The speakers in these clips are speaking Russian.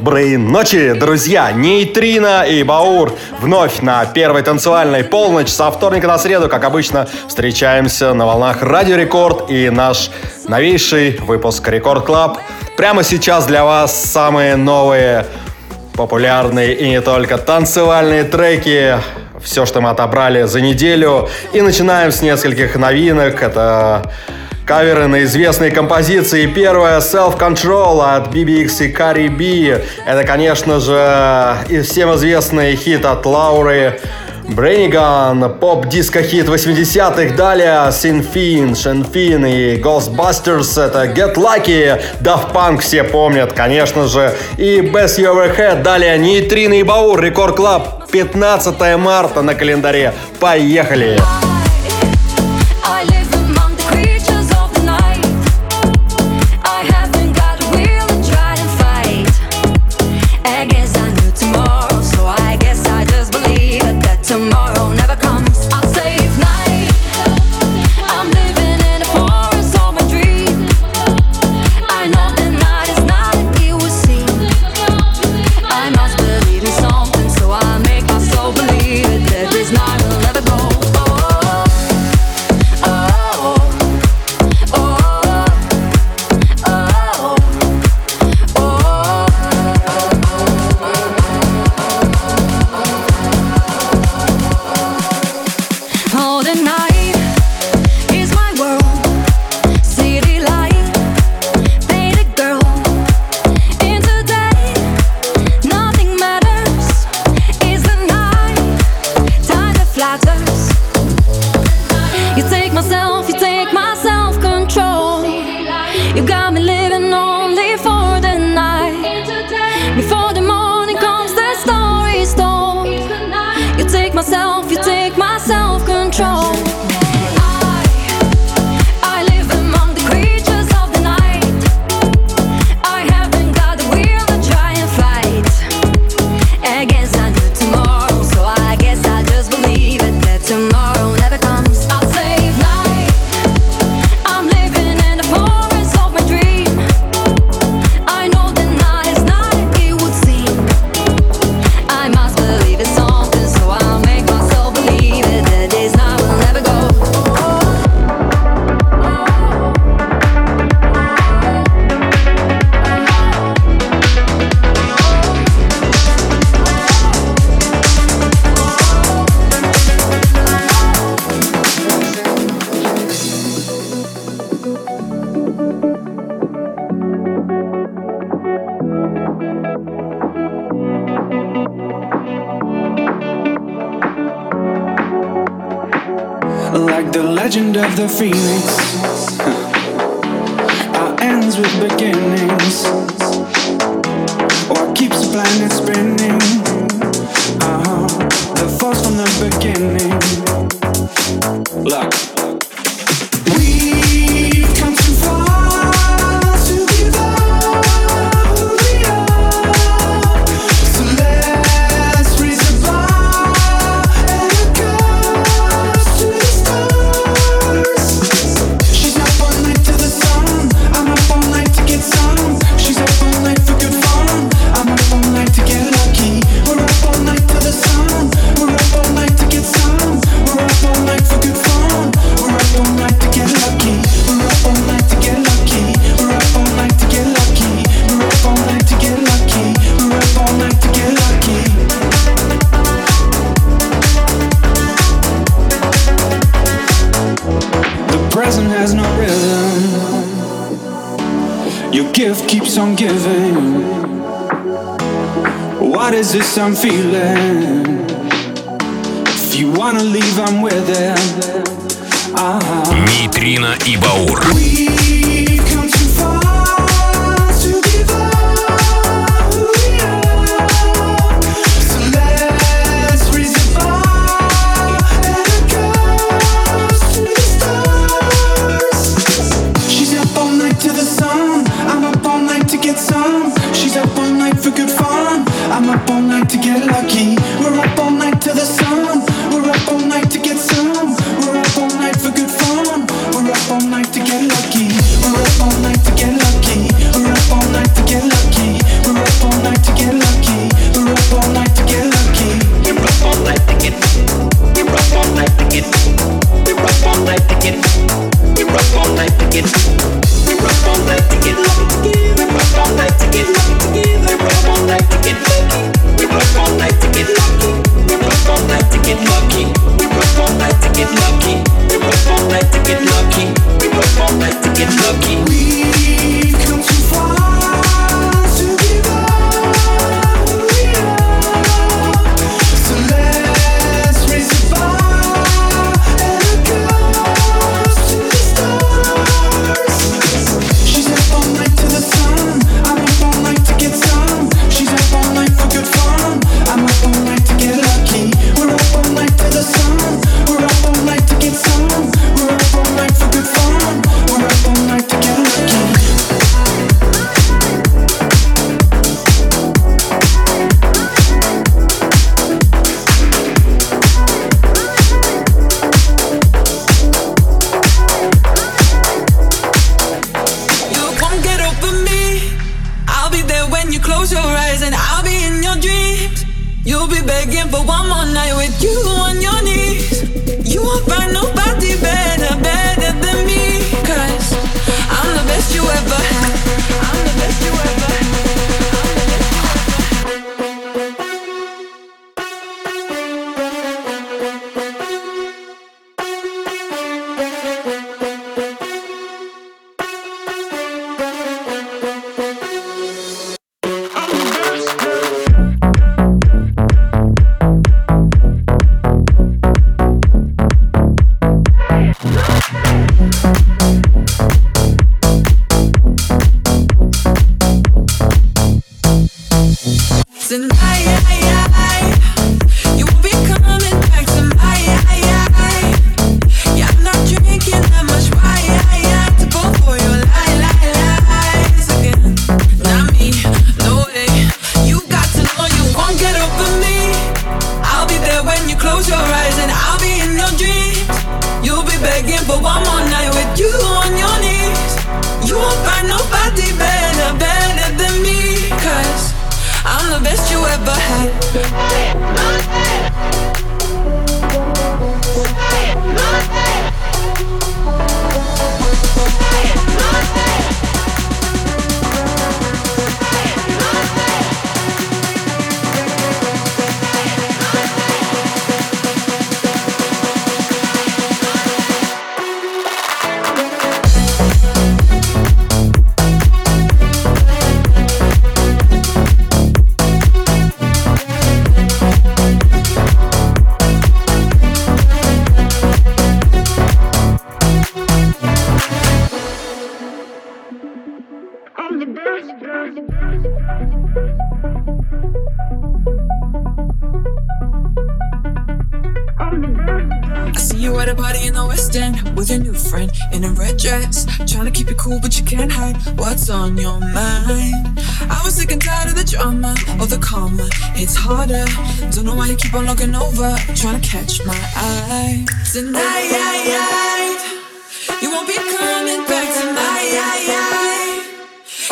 Доброй ночи, друзья! Нейтрино и Баур вновь на первой танцевальной полночь со вторника на среду, как обычно, встречаемся на волнах Радио Рекорд и наш новейший выпуск Record Club. Прямо сейчас для вас самые новые популярные и не только танцевальные треки, все, что мы отобрали за неделю. И начинаем с нескольких новинок. Это Каверы на известные композиции. Первая Self Control от BBX и Cardi B. Это, конечно же, и всем известный хит от Лауры Брейниган, поп-диско-хит 80-х, далее Sinfin, Shenfin и Ghostbusters, это Get Lucky, Daft Punk все помнят, конечно же, и Best You Ever Had, далее Нейтрино и Баур, Record Club, 15 марта на календаре, поехали! Поехали! feeling. Trying to keep on looking over, trying to catch my eye tonight. You won't be coming back tonight.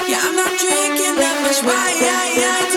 Yeah, I'm not drinking that much wine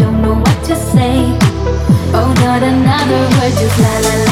don't know what to say. Oh, not another word, just la la la.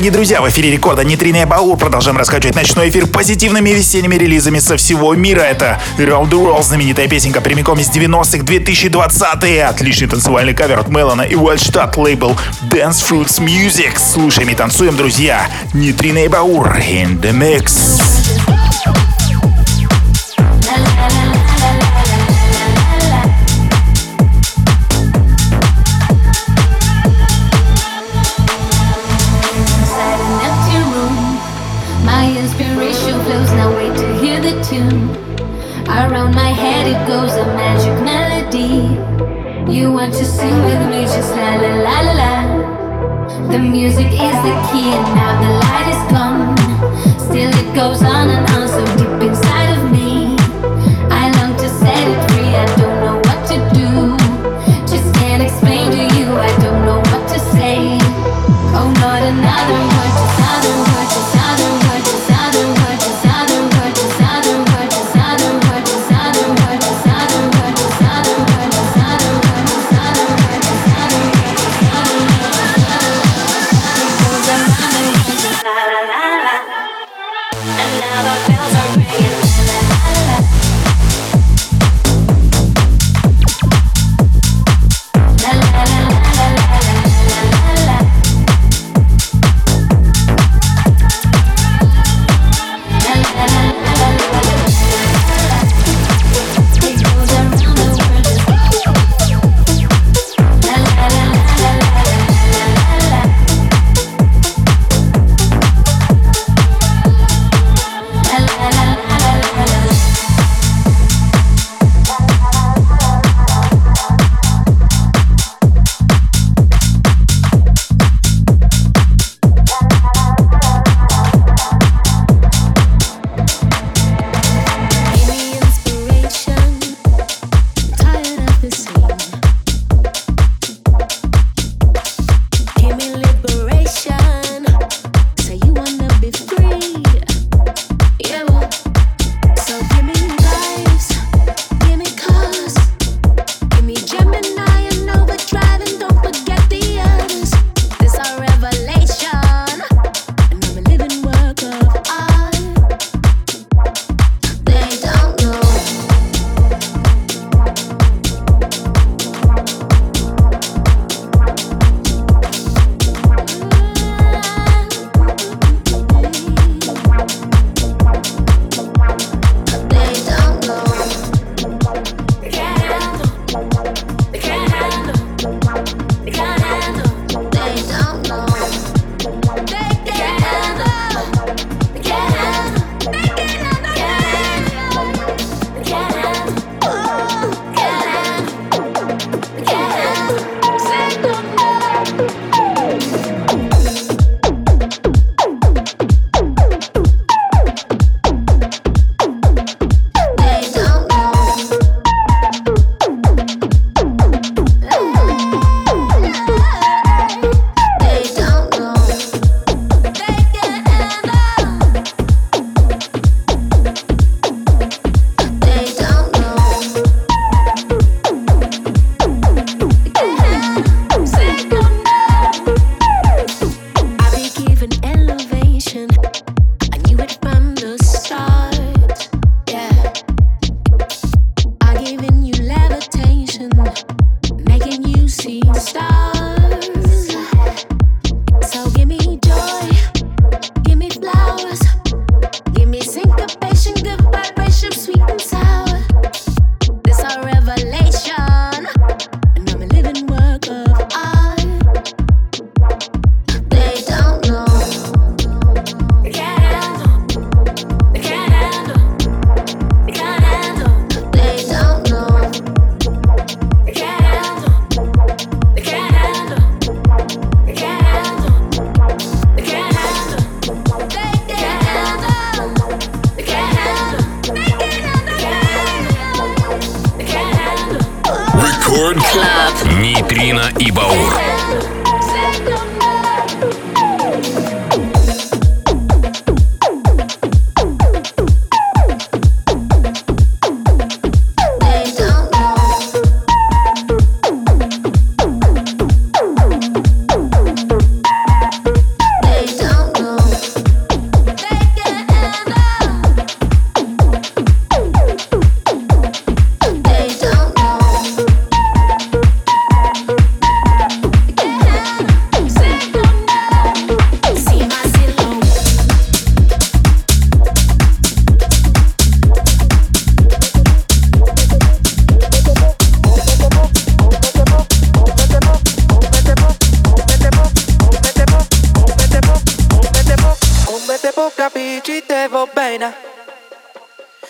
Дорогие друзья, в эфире рекорда Нейтрино Баур. Продолжаем раскачивать ночной эфир позитивными весенними релизами со всего мира. Это Round the World, знаменитая песенка прямиком из 90-х, 2020-е. Отличный танцевальный кавер от Мелана и Wildstadt лейбл Dance Fruits Music. Слушаем и танцуем, друзья. Нейтрино Баур in the mix.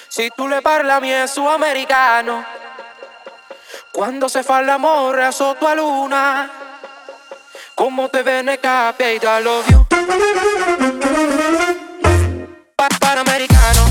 Si tu le parla a me sudamericano, quando se fa l'amore sotto a luna, come te ve ne capita, lo vio. Panamericano.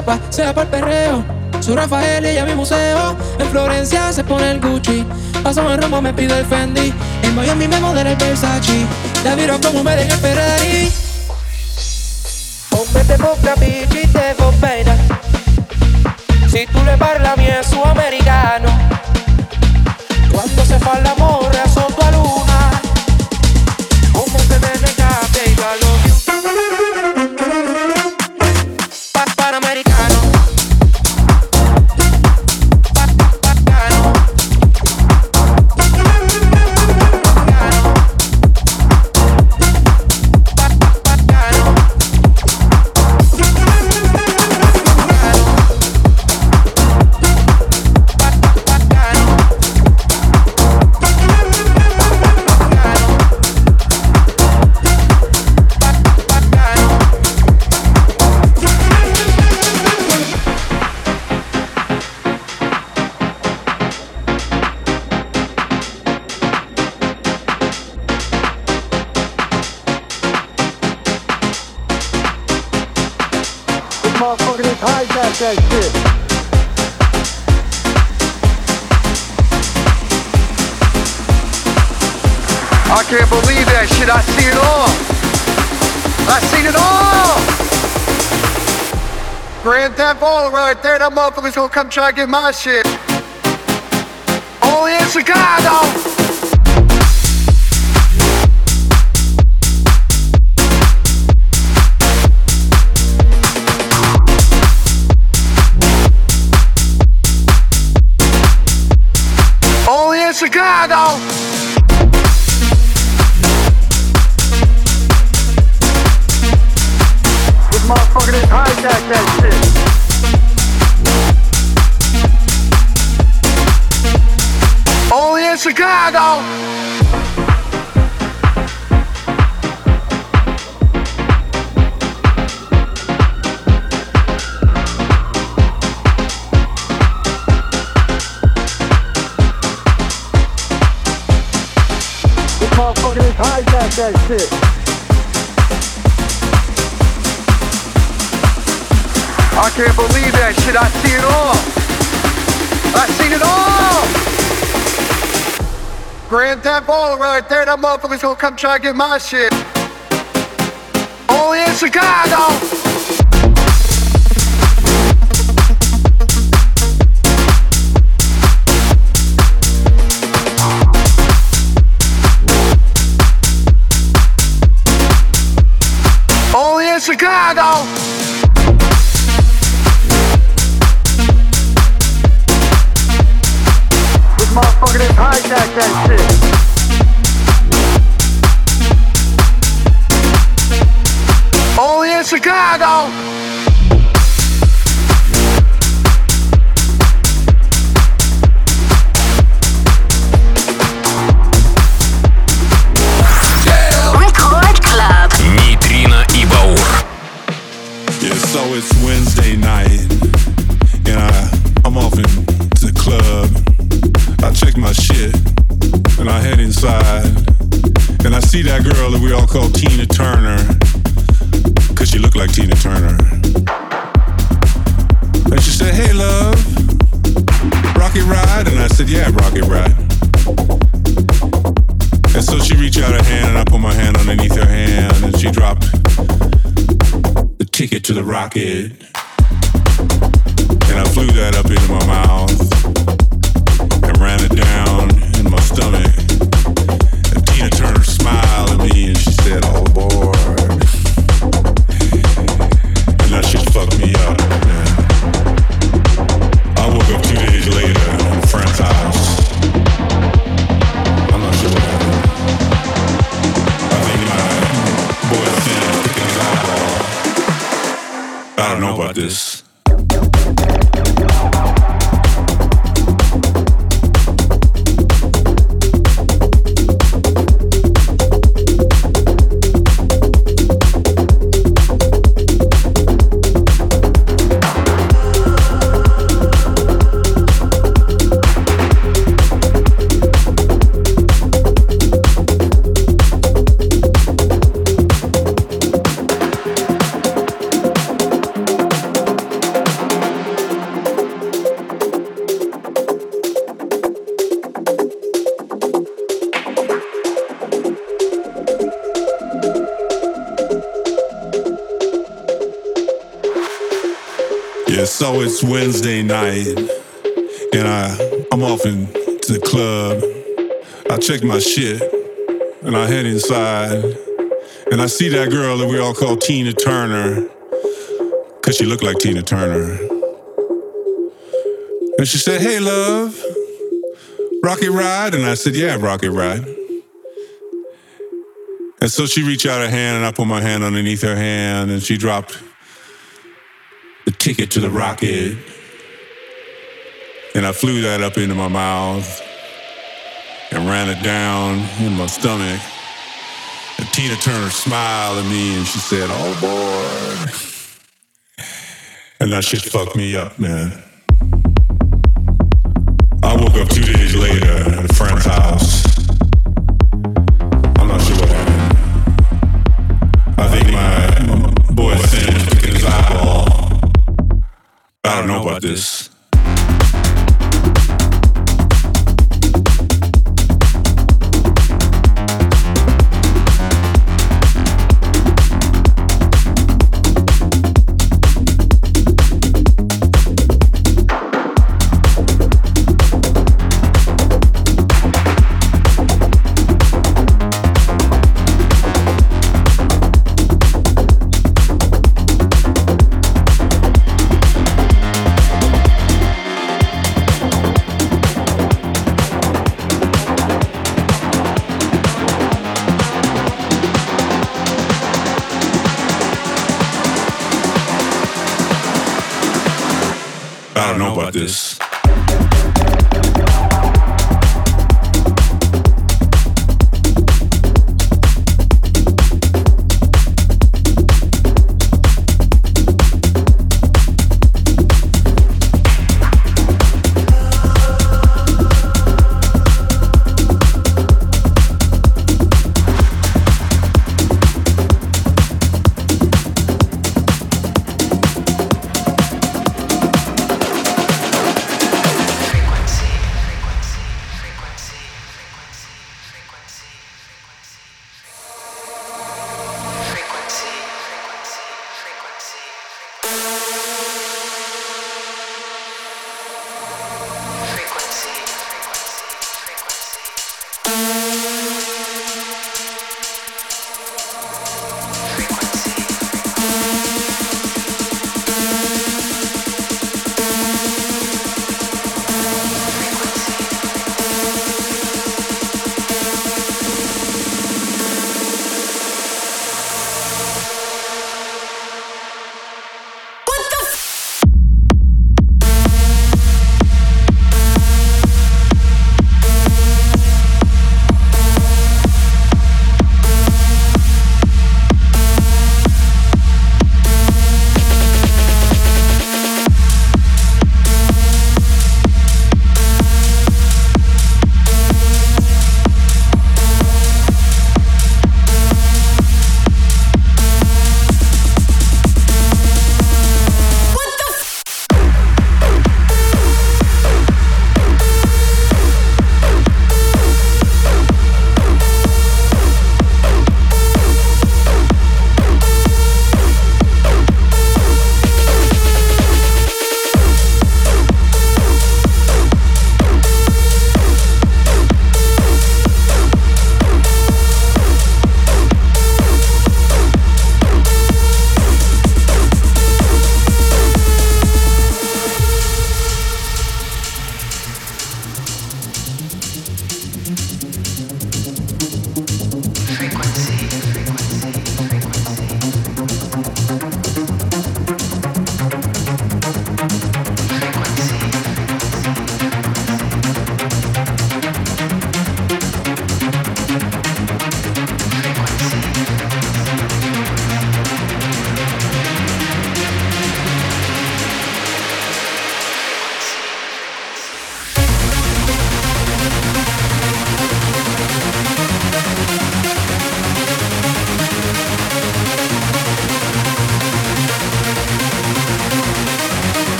Sepa, sea para el perreo. Soy Rafael y ella mi museo. En Florencia se pone el Gucci. Paso en Roma, me pide el Fendi. En Miami me modela el Versace. La miro como me deja Ferrari. Hombre te poca bici te bene. Si tú le parlas a mí es su americano. Cuando se fa l'amore sotto Right. That motherfucker's gonna come try to get my shit. Only in. Chicago. I can't believe that shit. I see it all. I seen it all. Grand Theft Auto right there. That motherfucker's gonna come try to get my shit. Only in. Chicago. Check my shit, and I head inside, and I see that girl that we all call Tina Turner, cause she looked like Tina Turner. And she said, "Hey, love, rocket ride?" And I said, "Yeah, rocket ride." And so she reached out her hand, and I put my hand underneath her hand, and she dropped the ticket to the rocket. And I flew that up into my mouth ran it down in my stomach. And Tina Turner smiled at me and she said, Oh boy. And that shit fucked me up, man.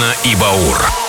Нейтрино и Баур.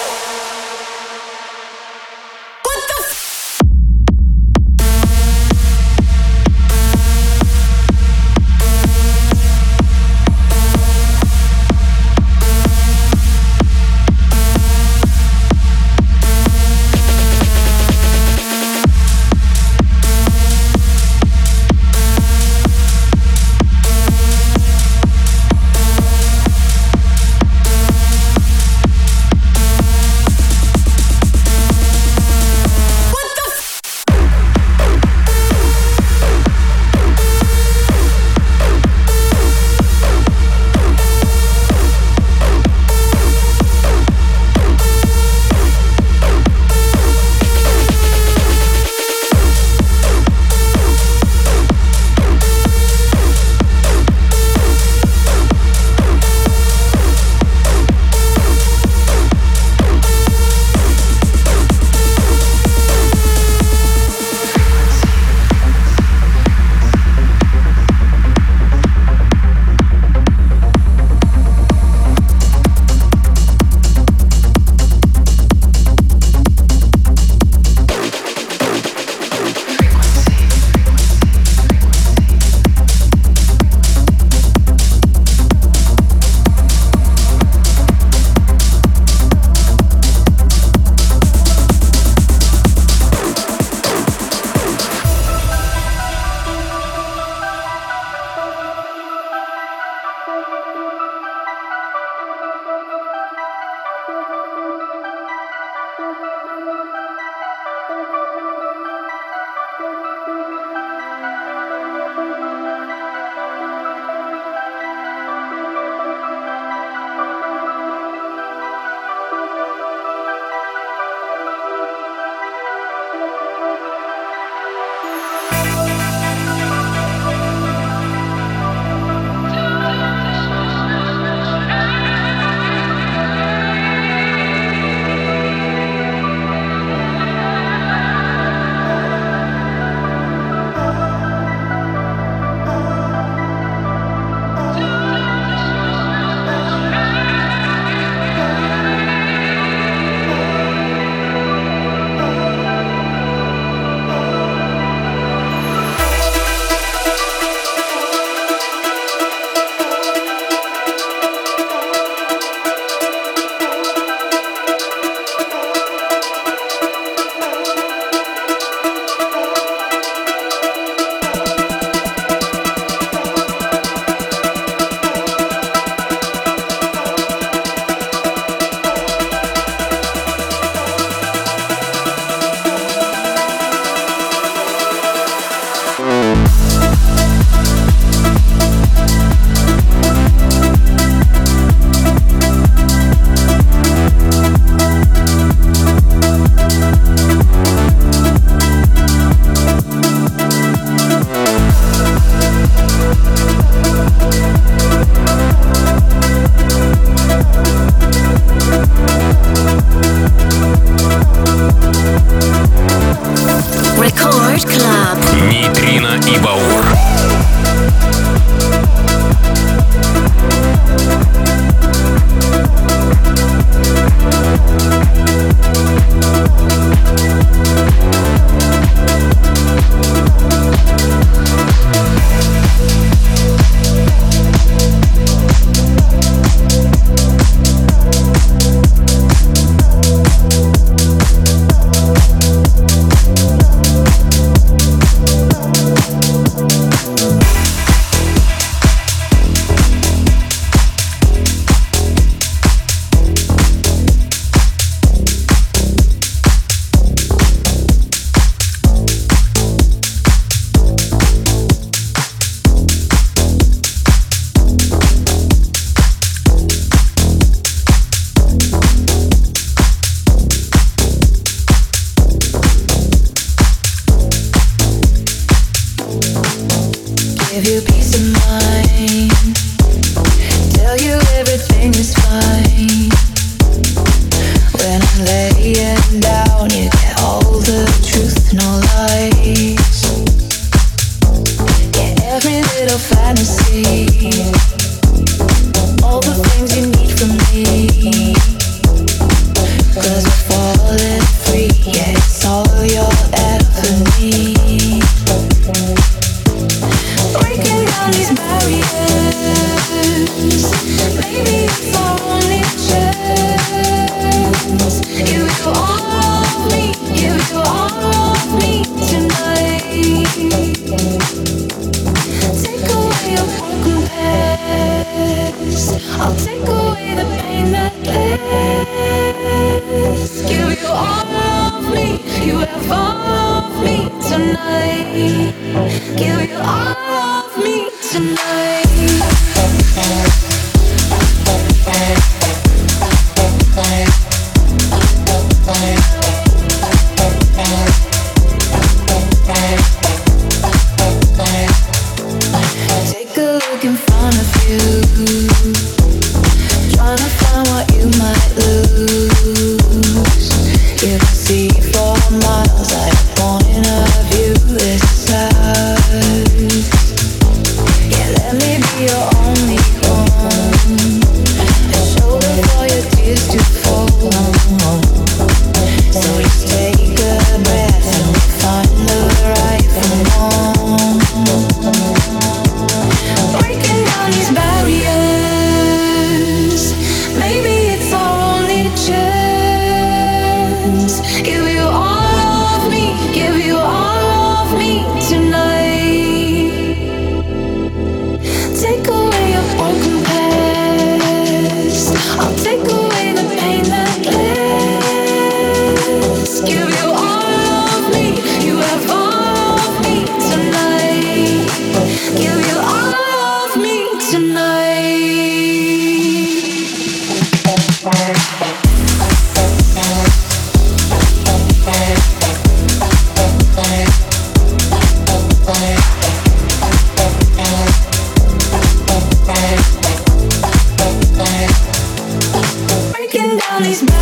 all these.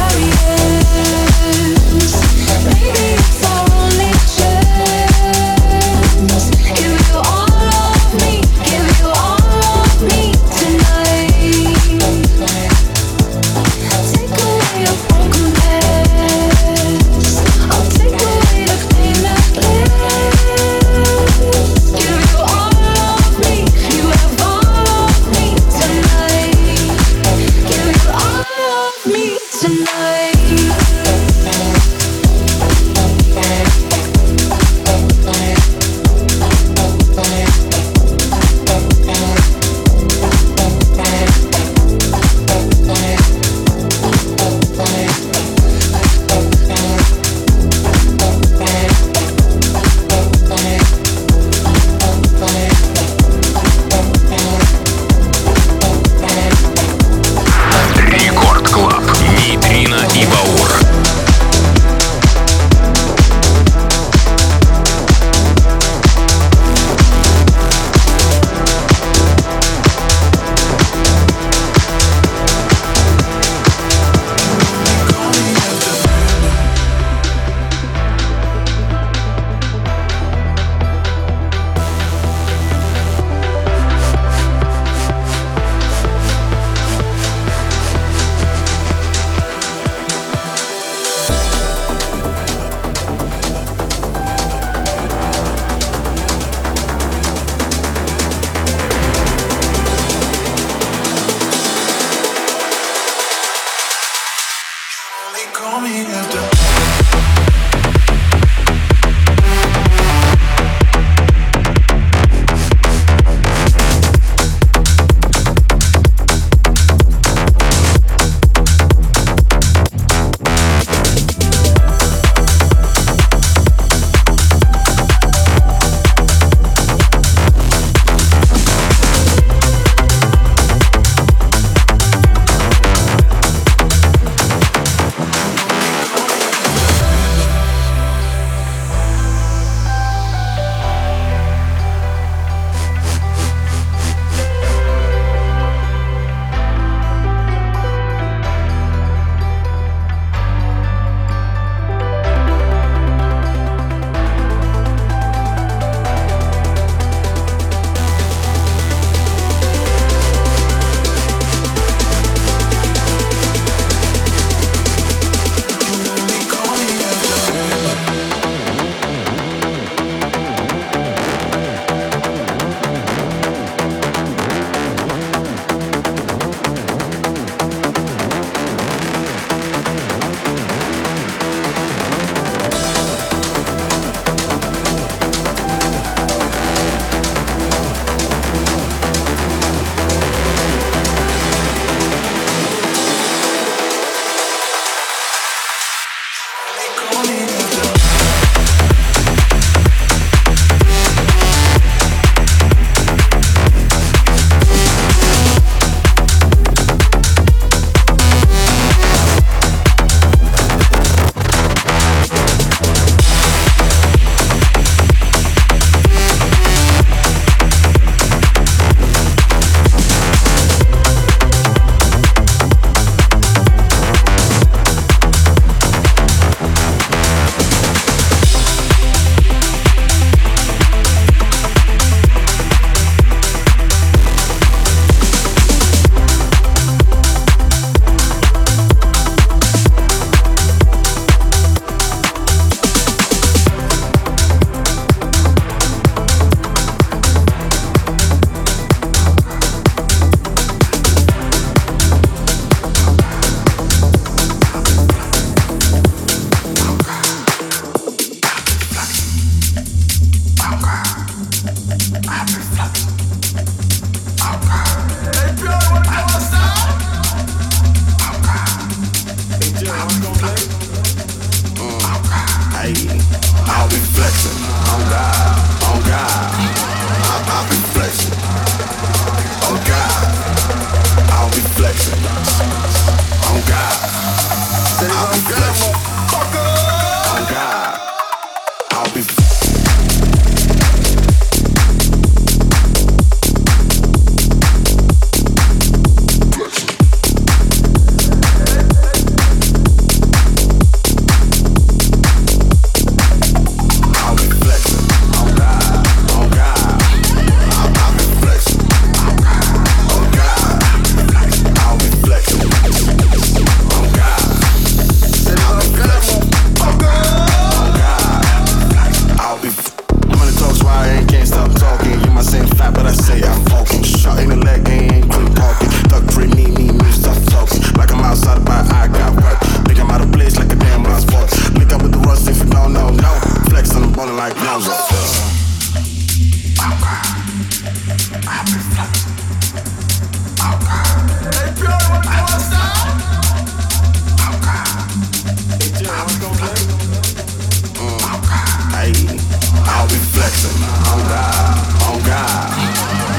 flexing. On God, on God.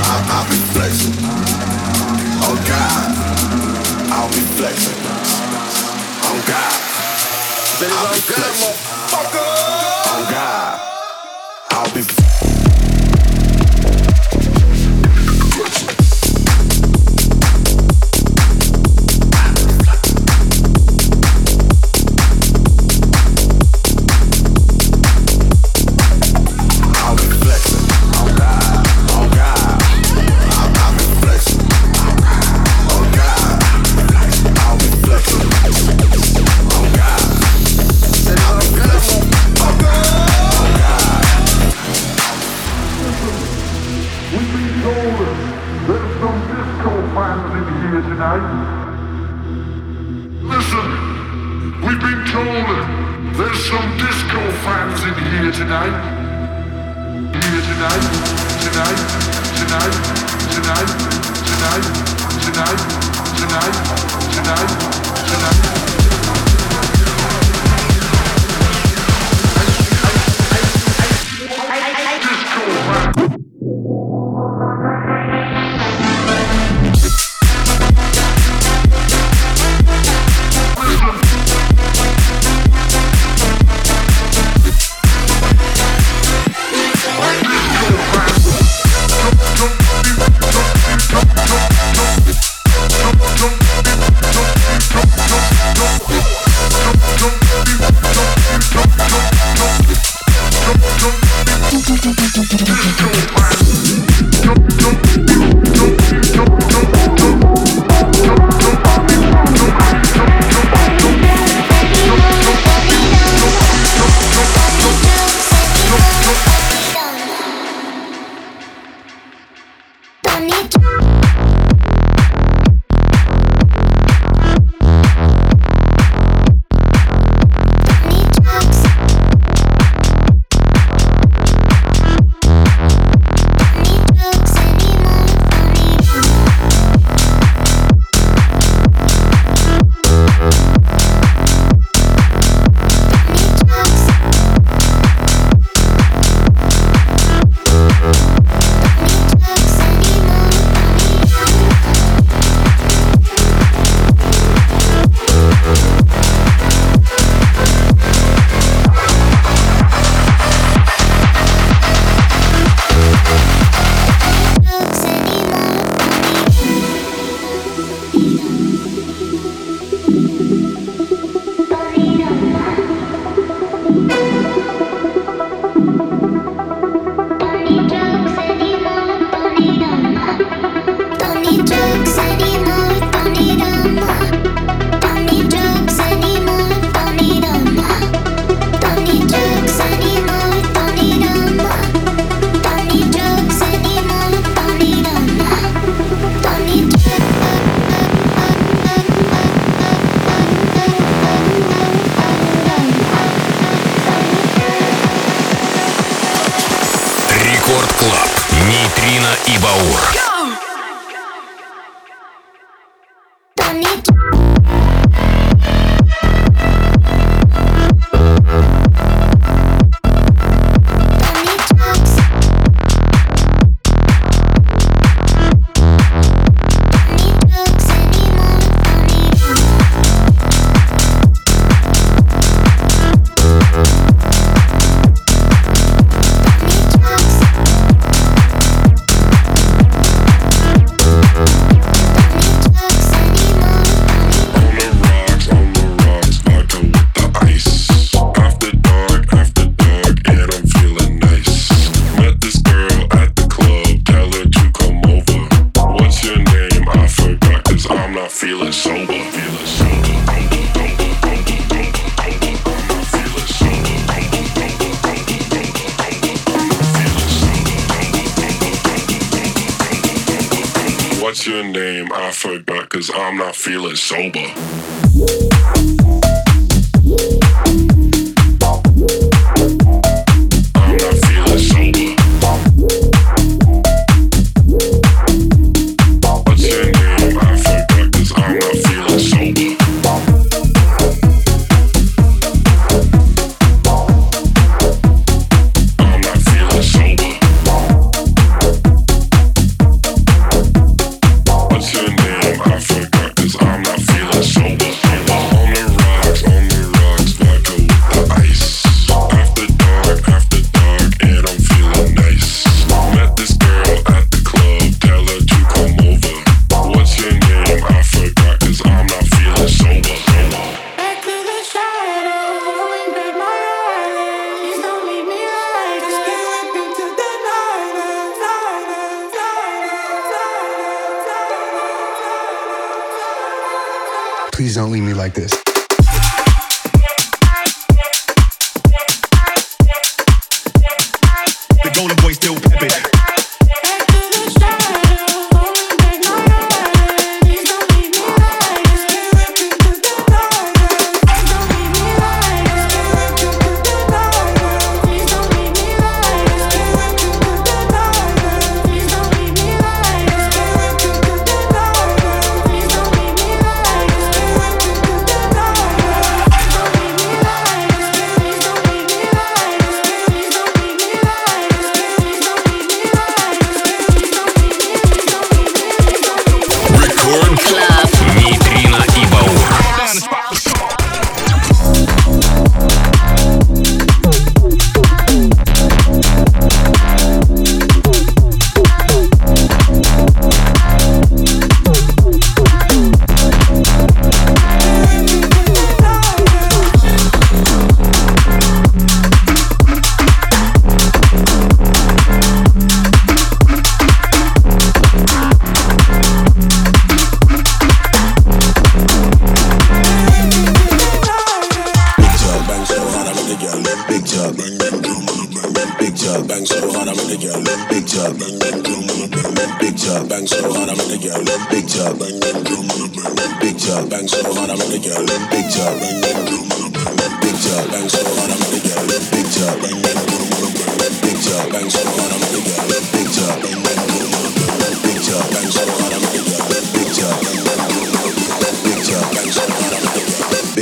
I, I be flexing. On God, I'll be flexing. On God. Then it's all please don't leave me like this.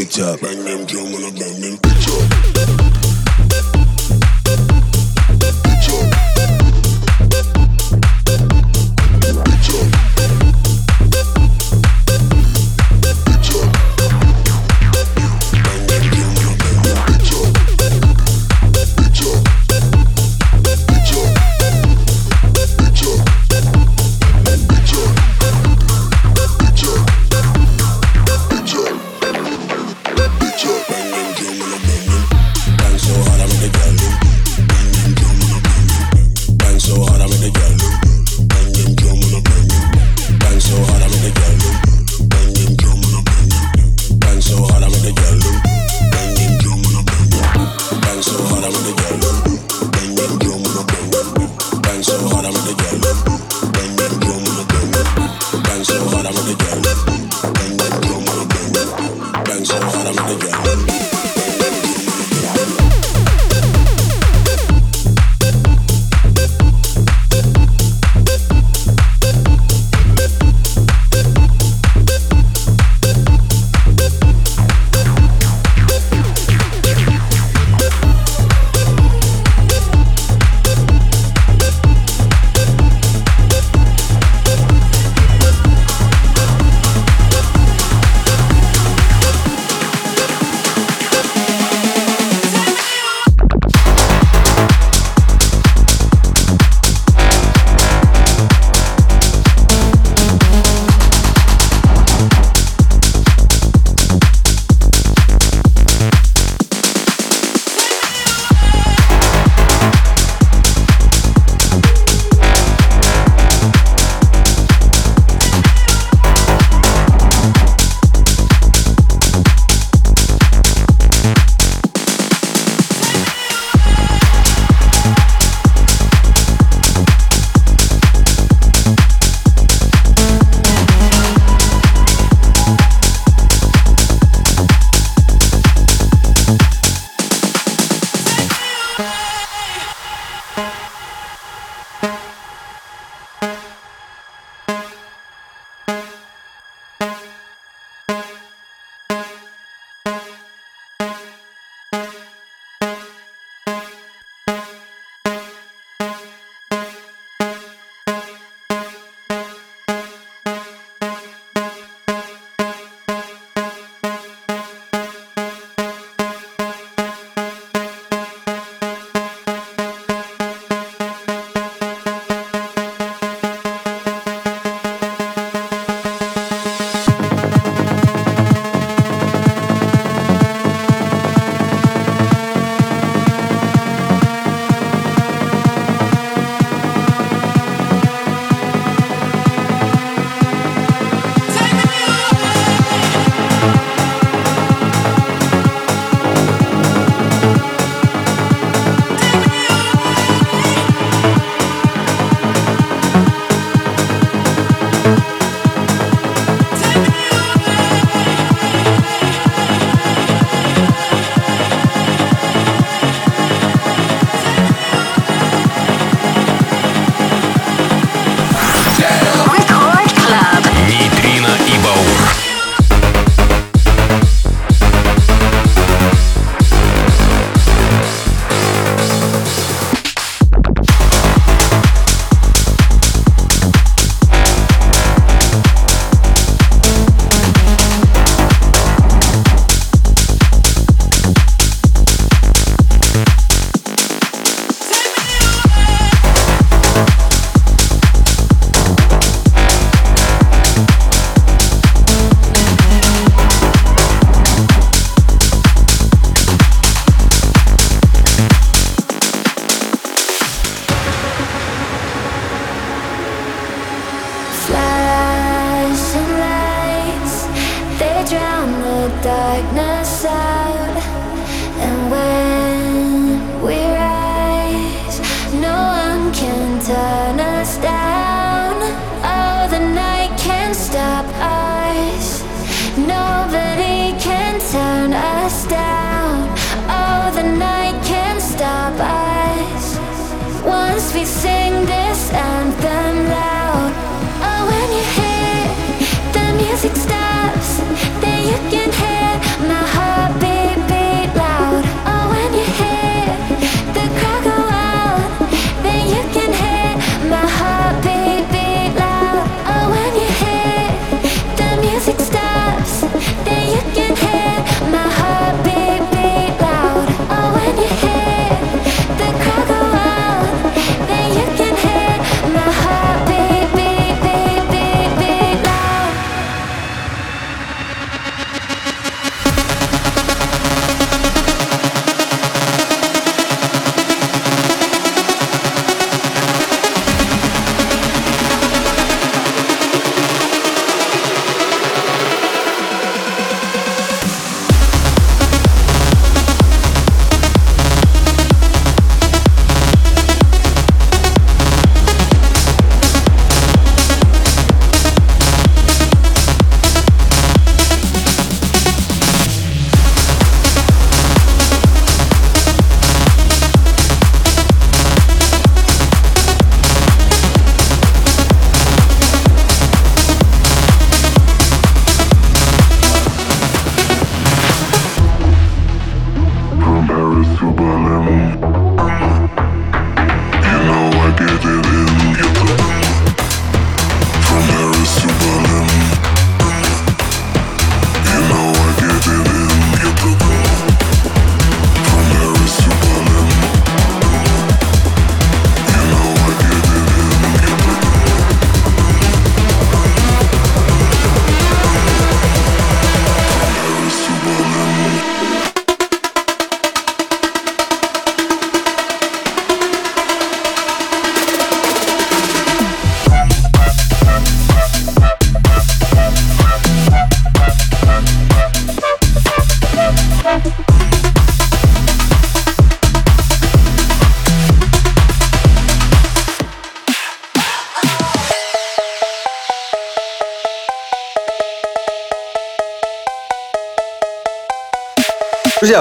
bitch up. Bang them drum and I bang them bitch up.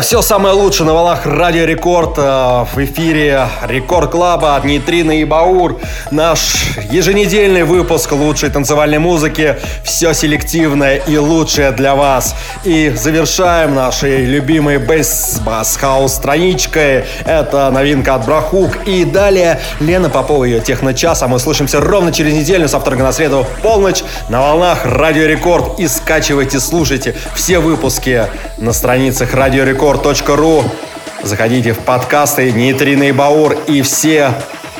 Все самое лучшее на волнах Радио Рекорд э, в эфире Record Club а от Нейтрина и Баур. Наш еженедельный выпуск лучшей танцевальной музыки. Все селективное и лучшее для вас. И завершаем нашей любимой бейс bass house страничкой. Это новинка от Brohug. И далее Лена Попова ее техночас. А мы слышимся ровно через неделю со вторника на среду в полночь на волнах Радио Рекорд. И скачивайте, слушайте все выпуски на страницах радиорекорд.ру. Заходите в подкасты «Нейтрино и Баур» и все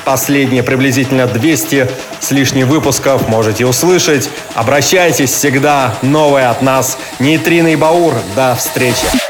последние приблизительно 200 с лишним выпусков можете услышать. Обращайтесь всегда, новое от нас. Нейтрино и Баур. До встречи.